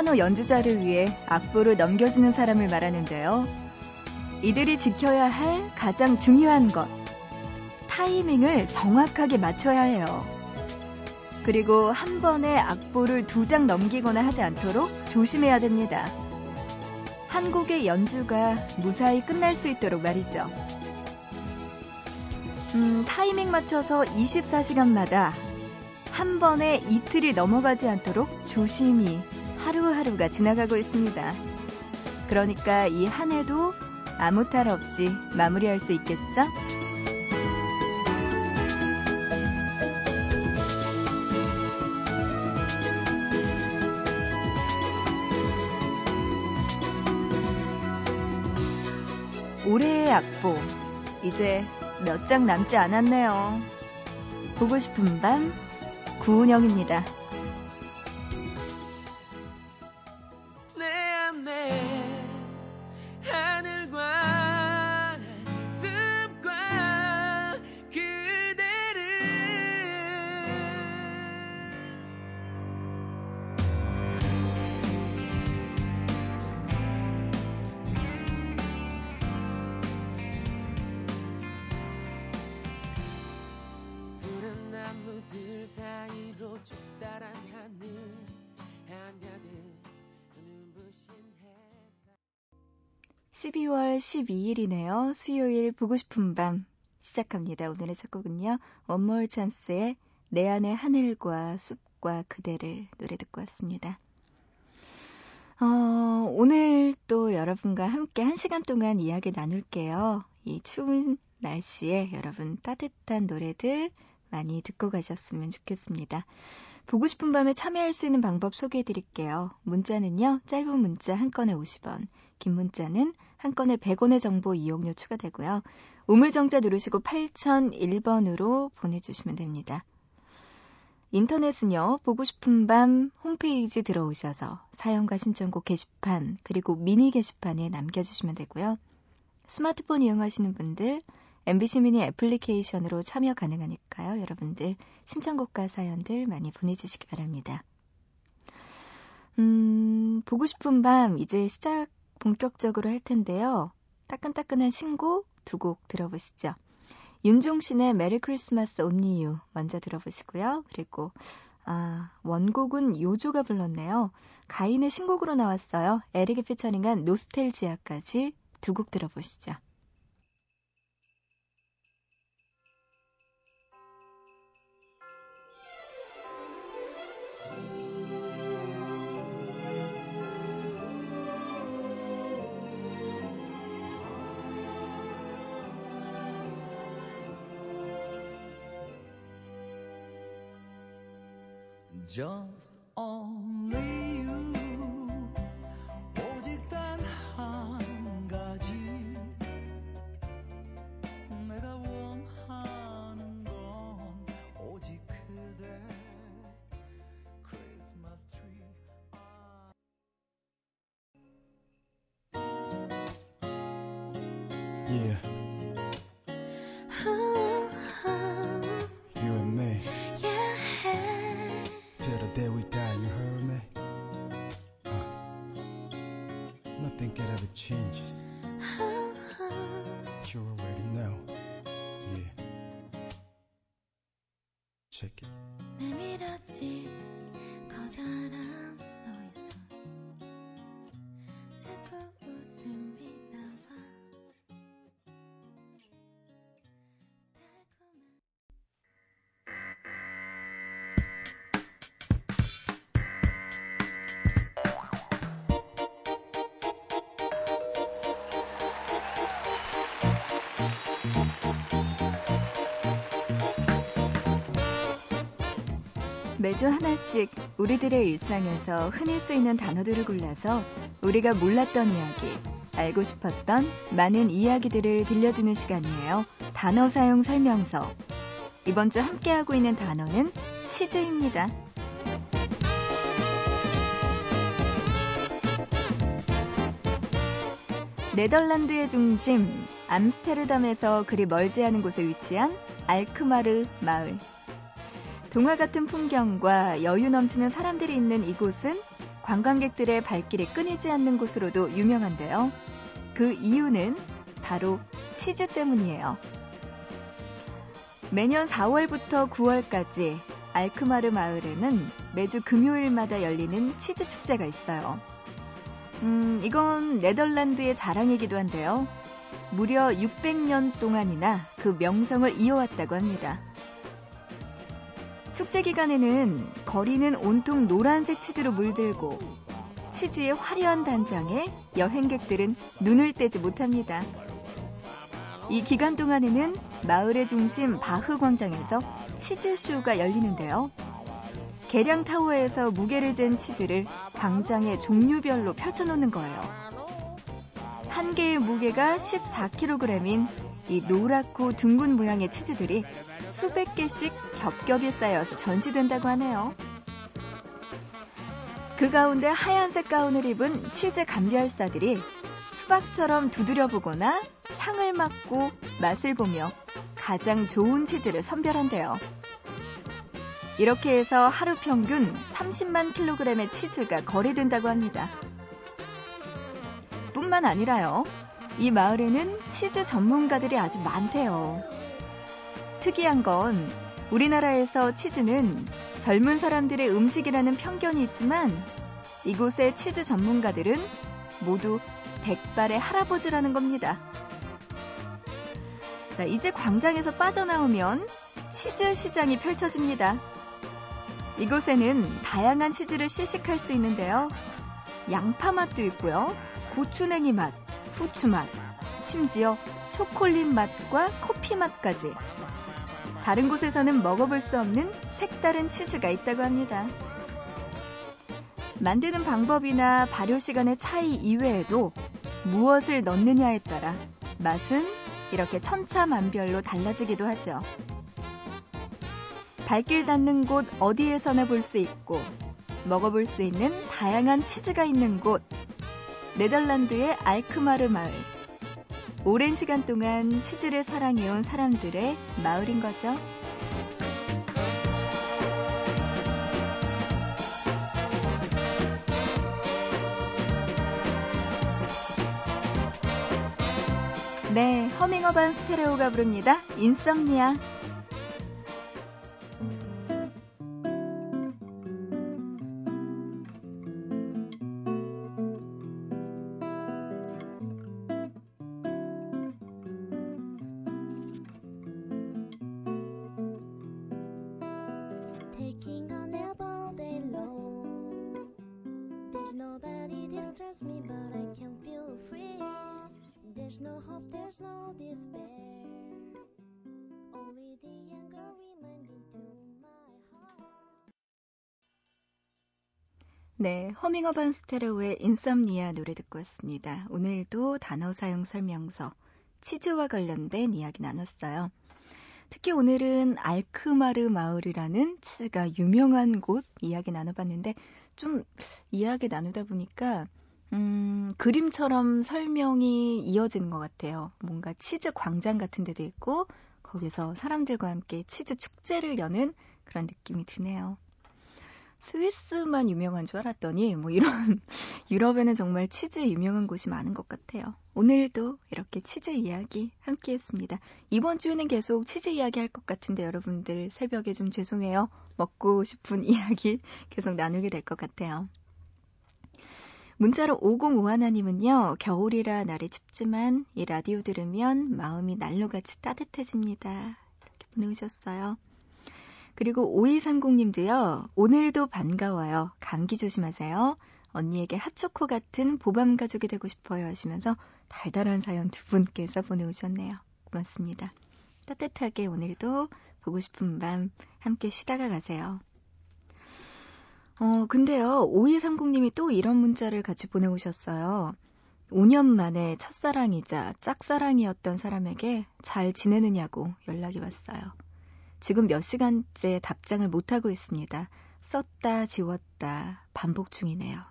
피아노 연주자를 위해 악보를 넘겨주는 사람을 말하는데요. 이들이 지켜야 할 가장 중요한 것. 타이밍을 정확하게 맞춰야 해요. 그리고 한 번에 악보를 두 장 넘기거나 하지 않도록 조심해야 됩니다. 한 곡의 연주가 무사히 끝날 수 있도록 말이죠. 음, 타이밍 맞춰서 24시간마다 한 번에 이틀이 넘어가지 않도록 조심히 하루하루가 지나가고 있습니다. 그러니까 이 한 해도 아무 탈 없이 마무리할 수 있겠죠? 올해의 악보 이제 몇 장 남지 않았네요. 보고 싶은 밤 구은영입니다. 12월 12일이네요. 수요일 보고 싶은 밤 시작합니다. 오늘의 첫 곡은요. 원몰 찬스의 내 안의 하늘과 숲과 그대를 노래 듣고 왔습니다. 어, 오늘 또 여러분과 함께 한 시간 동안 이야기 나눌게요. 이 추운 날씨에 여러분 따뜻한 노래들 많이 듣고 가셨으면 좋겠습니다. 보고 싶은 밤에 참여할 수 있는 방법 소개해 드릴게요. 문자는요, 짧은 문자 한 건에 50원, 긴 문자는 한 건에 100원의 정보 이용료 추가되고요. 우물정자 누르시고 8001번으로 보내주시면 됩니다. 인터넷은요, 보고 싶은 밤 홈페이지 들어오셔서 사연과 신청곡 게시판, 그리고 미니 게시판에 남겨주시면 되고요. 스마트폰 이용하시는 분들, MBC 미니 애플리케이션으로 참여 가능하니까요. 여러분들 신청곡과 사연들 많이 보내주시기 바랍니다. 음, 보고 싶은 밤 이제 시작 본격적으로 할 텐데요. 따끈따끈한 신곡 두 곡 들어보시죠. 윤종신의 메리 크리스마스 온리 유 먼저 들어보시고요. 그리고 아, 원곡은 요조가 불렀네요. 가인의 신곡으로 나왔어요. 에릭이 피처링한 노스텔지아까지 두 곡 들어보시죠. Just only you changes. You already know. Yeah. Check it. 매주 하나씩 우리들의 일상에서 흔히 쓰이는 단어들을 골라서 우리가 몰랐던 이야기, 알고 싶었던 많은 이야기들을 들려주는 시간이에요. 단어 사용 설명서. 이번 주 함께하고 있는 단어는 치즈입니다. 네덜란드의 중심 암스테르담에서 그리 멀지 않은 곳에 위치한 알크마르 마을. 동화 같은 풍경과 여유 넘치는 사람들이 있는 이곳은 관광객들의 발길이 끊이지 않는 곳으로도 유명한데요. 그 이유는 바로 치즈 때문이에요. 매년 4월부터 9월까지 알크마르 마을에는 매주 금요일마다 열리는 치즈 축제가 있어요. 음, 이건 네덜란드의 자랑이기도 한데요. 무려 600년 동안이나 그 명성을 이어왔다고 합니다. 축제 기간에는 거리는 온통 노란색 치즈로 물들고 치즈의 화려한 단장에 여행객들은 눈을 떼지 못합니다. 이 기간 동안에는 마을의 중심 바흐 광장에서 치즈쇼가 열리는데요. 계량 타워에서 무게를 잰 치즈를 광장의 종류별로 펼쳐놓는 거예요. 한 개의 무게가 14kg인 이 노랗고 둥근 모양의 치즈들이 수백 개씩 겹겹이 쌓여서 전시된다고 하네요. 그 가운데 하얀색 가운을 입은 치즈 감별사들이 수박처럼 두드려 보거나 향을 맡고 맛을 보며 가장 좋은 치즈를 선별한대요. 이렇게 해서 하루 평균 30만 킬로그램의 치즈가 거래된다고 합니다. 뿐만 아니라요. 이 마을에는 치즈 전문가들이 아주 많대요. 특이한 건 우리나라에서 치즈는 젊은 사람들의 음식이라는 편견이 있지만 이곳의 치즈 전문가들은 모두 백발의 할아버지라는 겁니다. 자, 이제 광장에서 빠져나오면 치즈 시장이 펼쳐집니다. 이곳에는 다양한 치즈를 시식할 수 있는데요. 양파 맛도 있고요. 고추냉이 맛, 후추 맛, 심지어 초콜릿 맛과 커피 맛까지. 다른 곳에서는 먹어볼 수 없는 색다른 치즈가 있다고 합니다. 만드는 방법이나 발효 시간의 차이 이외에도 무엇을 넣느냐에 따라 맛은 이렇게 천차만별로 달라지기도 하죠. 발길 닿는 곳 어디에서나 볼 수 있고 먹어볼 수 있는 다양한 치즈가 있는 곳 네덜란드의 알크마르 마을. 오랜 시간 동안 치즈를 사랑해온 사람들의 마을인 거죠. 네, 허밍어반 스테레오가 부릅니다. 인썸니아. 허밍어반 스테레오의 인썸니아 노래 듣고 왔습니다. 오늘도 단어 사용 설명서, 치즈와 관련된 이야기 나눴어요. 특히 오늘은 알크마르 마을이라는 치즈가 유명한 곳 이야기 나눠봤는데 좀 이야기 나누다 보니까 음, 그림처럼 설명이 이어지는 것 같아요. 뭔가 치즈 광장 같은 데도 있고 거기서 사람들과 함께 치즈 축제를 여는 그런 느낌이 드네요. 스위스만 유명한 줄 알았더니 뭐 이런 유럽에는 정말 치즈 유명한 곳이 많은 것 같아요. 오늘도 이렇게 치즈 이야기 함께 했습니다. 이번 주에는 계속 치즈 이야기 할 것 같은데 여러분들 새벽에 좀 죄송해요. 먹고 싶은 이야기 계속 나누게 될 것 같아요. 문자로 5051님은요, 겨울이라 날이 춥지만 이 라디오 들으면 마음이 난로같이 따뜻해집니다. 이렇게 보내주셨어요. 그리고 5230님도요, 오늘도 반가워요. 감기 조심하세요. 언니에게 핫초코 같은 보밤 가족이 되고 싶어요 하시면서 달달한 사연 두 분께서 보내오셨네요. 고맙습니다. 따뜻하게 오늘도 보고 싶은 밤 함께 쉬다가 가세요. 어, 근데요, 5230님이 또 이런 문자를 같이 보내오셨어요. 5년 만에 첫사랑이자 짝사랑이었던 사람에게 잘 지내느냐고 연락이 왔어요. 지금 몇 시간째 답장을 못하고 있습니다. 썼다, 지웠다, 반복 중이네요.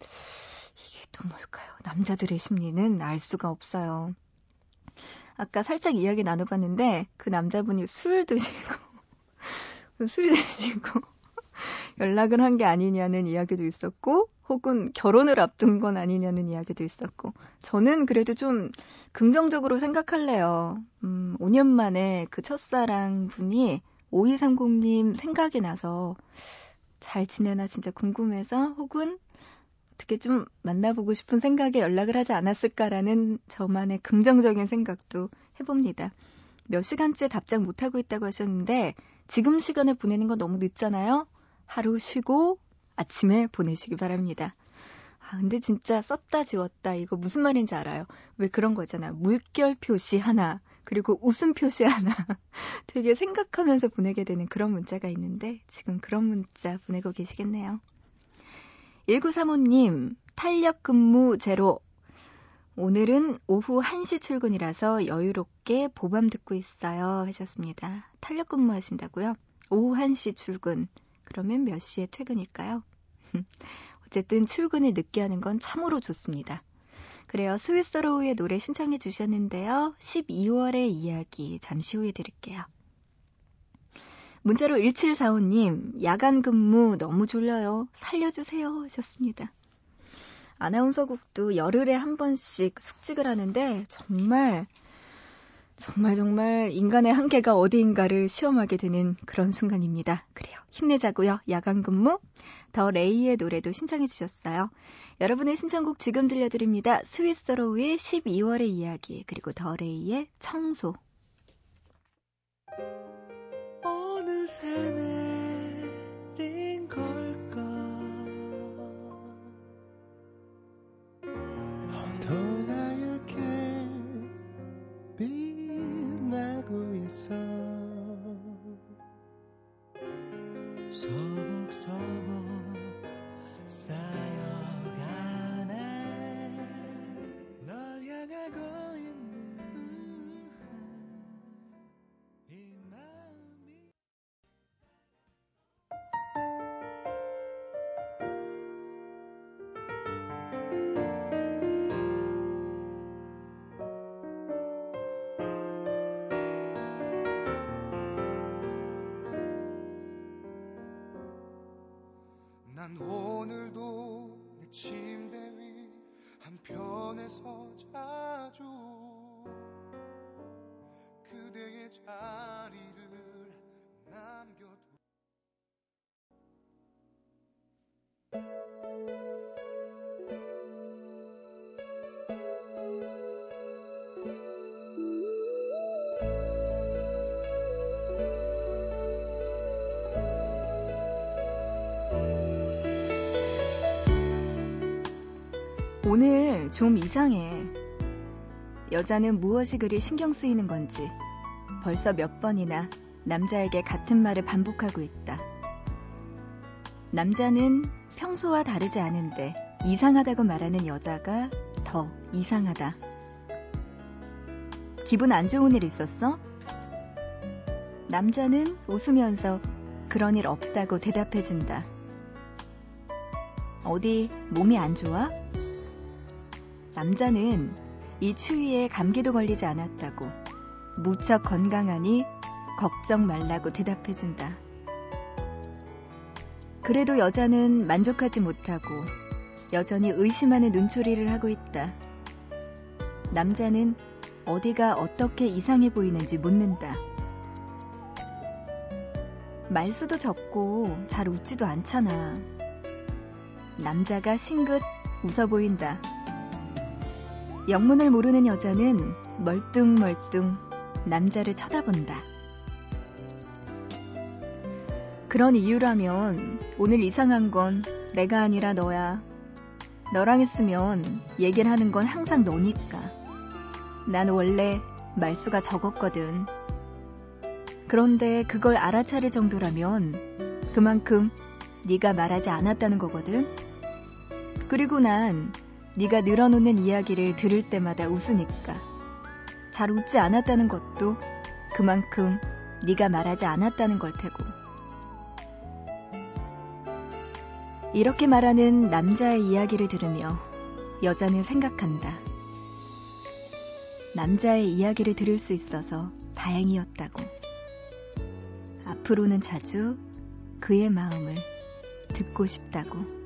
이게 또 뭘까요? 남자들의 심리는 알 수가 없어요. 아까 살짝 이야기 나눠봤는데 그 남자분이 술 드시고 술 드시고 연락을 한 게 아니냐는 이야기도 있었고, 혹은 결혼을 앞둔 건 아니냐는 이야기도 있었고, 저는 그래도 좀 긍정적으로 생각할래요. 음, 5년 만에 그 첫사랑 분이 5230님 생각이 나서 잘 지내나 진짜 궁금해서 혹은 어떻게 좀 만나보고 싶은 생각에 연락을 하지 않았을까라는 저만의 긍정적인 생각도 해봅니다. 몇 시간째 답장 못하고 있다고 하셨는데 지금 시간을 보내는 건 너무 늦잖아요? 하루 쉬고 아침에 보내시기 바랍니다. 아, 근데 진짜 썼다 지웠다 이거 무슨 말인지 알아요. 왜 그런 거잖아요. 물결 표시 하나, 그리고 웃음 표시 하나. 되게 생각하면서 보내게 되는 그런 문자가 있는데 지금 그런 문자 보내고 계시겠네요. 1935님, 탄력 근무 제로. 오늘은 오후 1시 출근이라서 여유롭게 보밤 듣고 있어요. 하셨습니다. 탄력 근무 하신다고요? 오후 1시 출근. 그러면 몇 시에 퇴근일까요? 어쨌든 출근을 늦게 하는 건 참으로 좋습니다. 그래요. 스위스로우의 노래 신청해 주셨는데요. 12월의 이야기 잠시 후에 들을게요. 문자로 1745님, 야간 근무 너무 졸려요. 살려주세요. 하셨습니다. 아나운서국도 열흘에 한 번씩 숙직을 하는데 정말 정말 정말 인간의 한계가 어디인가를 시험하게 되는 그런 순간입니다. 그래요. 힘내자고요. 야간 근무. 더 레이의 노래도 신청해 주셨어요. 여러분의 신청곡 지금 들려드립니다. 스위스로우의 12월의 이야기 그리고 더 레이의 청소. 어느새 내린 걸까 온도 난 오늘 좀 이상해. 여자는 무엇이 그리 신경 쓰이는 건지 벌써 몇 번이나 남자에게 같은 말을 반복하고 있다. 남자는 평소와 다르지 않은데 이상하다고 말하는 여자가 더 이상하다. 기분 안 좋은 일 있었어? 남자는 웃으면서 그런 일 없다고 대답해준다. 어디 몸이 안 좋아? 남자는 이 추위에 감기도 걸리지 않았다고 무척 건강하니 걱정 말라고 대답해준다. 그래도 여자는 만족하지 못하고 여전히 의심하는 눈초리를 하고 있다. 남자는 어디가 어떻게 이상해 보이는지 묻는다. 말수도 적고 잘 웃지도 않잖아. 남자가 싱긋 웃어 보인다. 영문을 모르는 여자는 멀뚱멀뚱 남자를 쳐다본다. 그런 이유라면 오늘 이상한 건 내가 아니라 너야. 너랑 있으면 얘기를 하는 건 항상 너니까. 난 원래 말수가 적었거든. 그런데 그걸 알아차릴 정도라면 그만큼 네가 말하지 않았다는 거거든. 그리고 난 네가 늘어놓는 이야기를 들을 때마다 웃으니까 잘 웃지 않았다는 것도 그만큼 네가 말하지 않았다는 걸 테고 이렇게 말하는 남자의 이야기를 들으며 여자는 생각한다. 남자의 이야기를 들을 수 있어서 다행이었다고. 앞으로는 자주 그의 마음을 듣고 싶다고.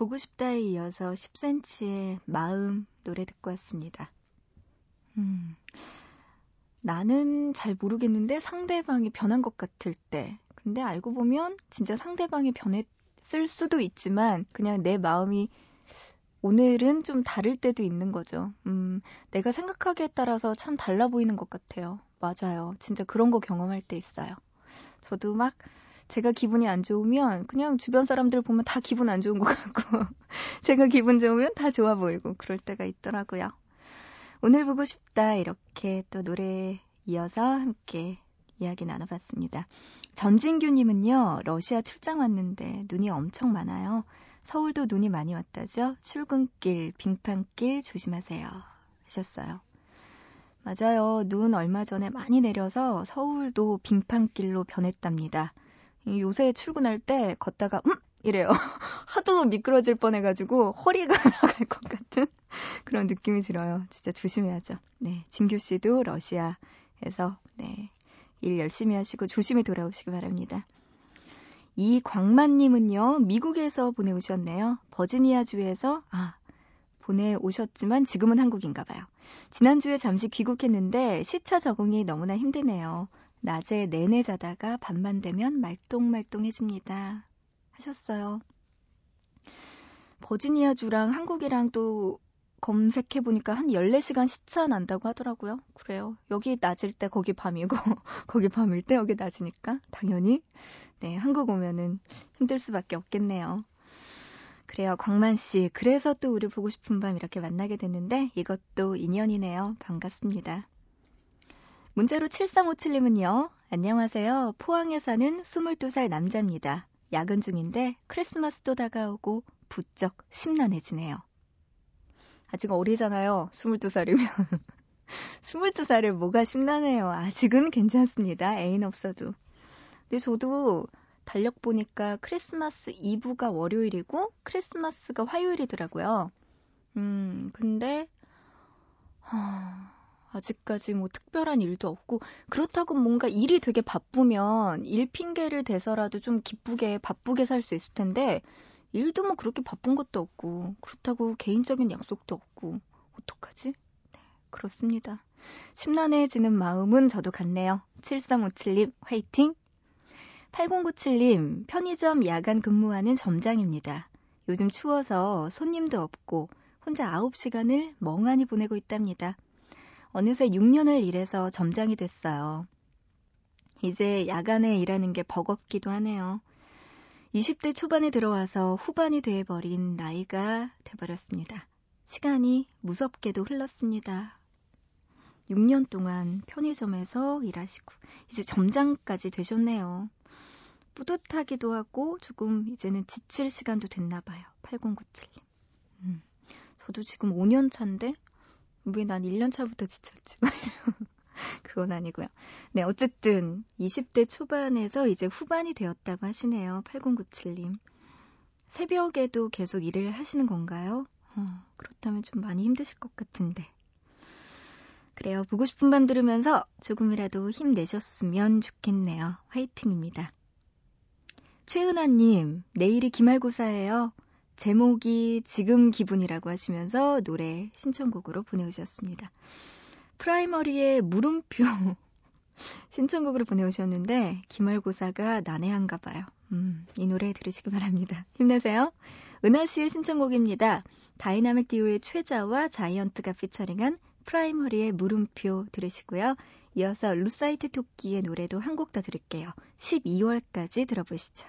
보고 싶다에 이어서 10cm의 마음 노래 듣고 왔습니다. 음, 나는 잘 모르겠는데 상대방이 변한 것 같을 때. 근데 알고 보면 진짜 상대방이 변했을 수도 있지만 그냥 내 마음이 오늘은 좀 다를 때도 있는 거죠. 음, 내가 생각하기에 따라서 참 달라 보이는 것 같아요. 맞아요. 진짜 그런 거 경험할 때 있어요. 저도 막 제가 기분이 안 좋으면 그냥 주변 사람들 보면 다 기분 안 좋은 것 같고 제가 기분 좋으면 다 좋아 보이고 그럴 때가 있더라고요. 오늘 보고 싶다 이렇게 또 노래 이어서 함께 이야기 나눠봤습니다. 전진규님은요 러시아 출장 왔는데 눈이 엄청 많아요. 서울도 눈이 많이 왔다죠? 출근길, 빙판길 조심하세요. 하셨어요. 맞아요. 눈 얼마 전에 많이 내려서 서울도 빙판길로 변했답니다. 요새 출근할 때 걷다가 음 이래요. 하도 미끄러질 뻔해가지고 허리가 나갈 것 같은 그런 느낌이 들어요. 진짜 조심해야죠. 네, 진규 씨도 러시아에서 네, 일 열심히 하시고 조심히 돌아오시기 바랍니다. 이광만님은요, 미국에서 보내오셨네요. 버지니아 주에서, 아, 보내오셨지만 지금은 한국인가 봐요. 지난주에 잠시 귀국했는데 시차 적응이 너무나 힘드네요. 낮에 내내 자다가 밤만 되면 말똥말똥해집니다. 하셨어요. 버지니아주랑 한국이랑 또 검색해보니까 한 14시간 시차 난다고 하더라고요. 그래요. 여기 낮일 때 거기 밤이고, 거기 밤일 때 여기 낮이니까, 당연히. 네, 한국 오면은 힘들 수밖에 없겠네요. 그래요, 광만씨. 그래서 또 우리 보고 싶은 밤 이렇게 만나게 됐는데, 이것도 인연이네요. 반갑습니다. 문자로 7357님은요. 안녕하세요. 포항에 사는 22살 남자입니다. 야근 중인데 크리스마스도 다가오고 부쩍 심란해지네요. 아직 어리잖아요. 22살이면. 22살에 뭐가 심란해요. 아직은 괜찮습니다. 애인 없어도. 근데 저도 달력 보니까 크리스마스 이브가 월요일이고 크리스마스가 화요일이더라고요. 음, 근데, 하... 아직까지 뭐 특별한 일도 없고 그렇다고 뭔가 일이 되게 바쁘면 일 핑계를 대서라도 좀 기쁘게 바쁘게 살 수 있을 텐데 일도 뭐 그렇게 바쁜 것도 없고 그렇다고 개인적인 약속도 없고 어떡하지? 네, 그렇습니다. 심란해지는 마음은 저도 같네요. 7357님 화이팅! 8097님 편의점 야간 근무하는 점장입니다. 요즘 추워서 손님도 없고 혼자 9시간을 멍하니 보내고 있답니다. 어느새 6년을 일해서 점장이 됐어요. 이제 야간에 일하는 게 버겁기도 하네요. 20대 초반에 들어와서 후반이 돼버린 나이가 돼버렸습니다. 시간이 무섭게도 흘렀습니다. 6년 동안 편의점에서 일하시고 이제 점장까지 되셨네요. 뿌듯하기도 하고 조금 이제는 지칠 시간도 됐나 봐요. 8097님. 음, 저도 지금 5년 차인데 왜 난 1년 차부터 지쳤지? 그건 아니고요. 네, 어쨌든 20대 초반에서 이제 후반이 되었다고 하시네요. 8097님. 새벽에도 계속 일을 하시는 건가요? 어, 그렇다면 좀 많이 힘드실 것 같은데. 그래요. 보고 싶은 밤 들으면서 조금이라도 힘내셨으면 좋겠네요. 화이팅입니다. 최은아님, 내일이 기말고사예요. 제목이 지금 기분이라고 하시면서 노래 신청곡으로 보내오셨습니다. 프라이머리의 물음표 신청곡으로 보내오셨는데 기말고사가 난해한가 봐요. 음, 이 노래 들으시기 바랍니다. 힘내세요. 은하 씨의 신청곡입니다. 다이나믹 듀오의 최자와 자이언티가 피처링한 프라이머리의 물음표 들으시고요. 이어서 루사이트 토끼의 노래도 한 곡 더 들을게요. 12월까지 들어보시죠.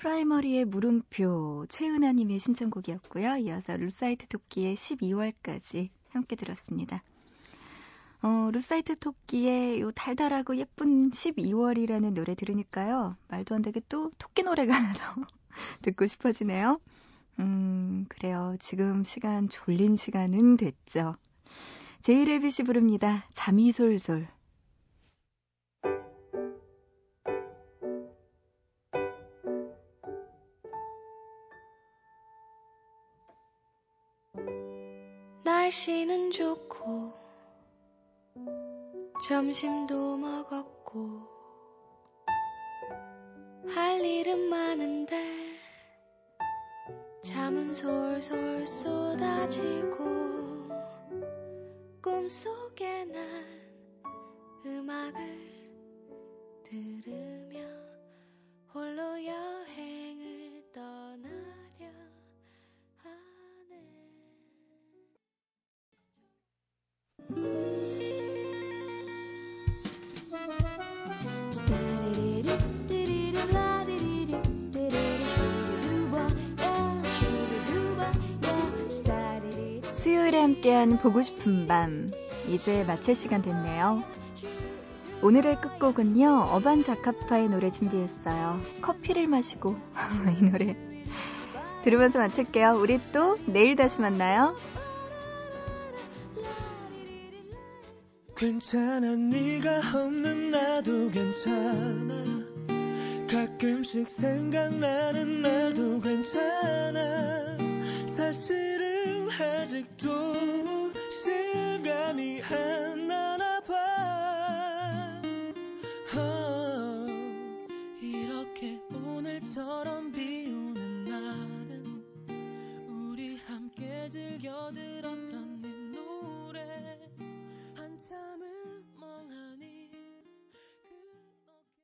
프라이머리의 물음표 최은하님의 신청곡이었고요. 이어서 루사이트 토끼의 12월까지 함께 들었습니다. 어, 루사이트 토끼의 요 달달하고 예쁜 12월이라는 노래 들으니까요. 말도 안 되게 또 토끼 노래가 더 듣고 싶어지네요. 음, 그래요. 지금 시간 졸린 시간은 됐죠. 제이레빗이 부릅니다. 잠이 솔솔. 날씨는 좋고 점심도 먹었고 할 일은 많은데 잠은 솔솔 쏟아지고 꿈속에 난 음악을 들으며 홀로 여 함께한 보고 싶은 밤 이제 마칠 시간 됐네요. 오늘의 끝곡은요 어반 자카파의 노래 준비했어요. 커피를 마시고 이 노래 들으면서 마칠게요. 우리 또 내일 다시 만나요. 괜찮아 네가 없는 나도 괜찮아 가끔씩 생각나는 날도 괜찮아 사실은 아직도 시간이 안 나나 봐. oh, 이렇게 오늘처럼 비오는 날은 우리 함께 즐겨 들었던 네 노래. 한참을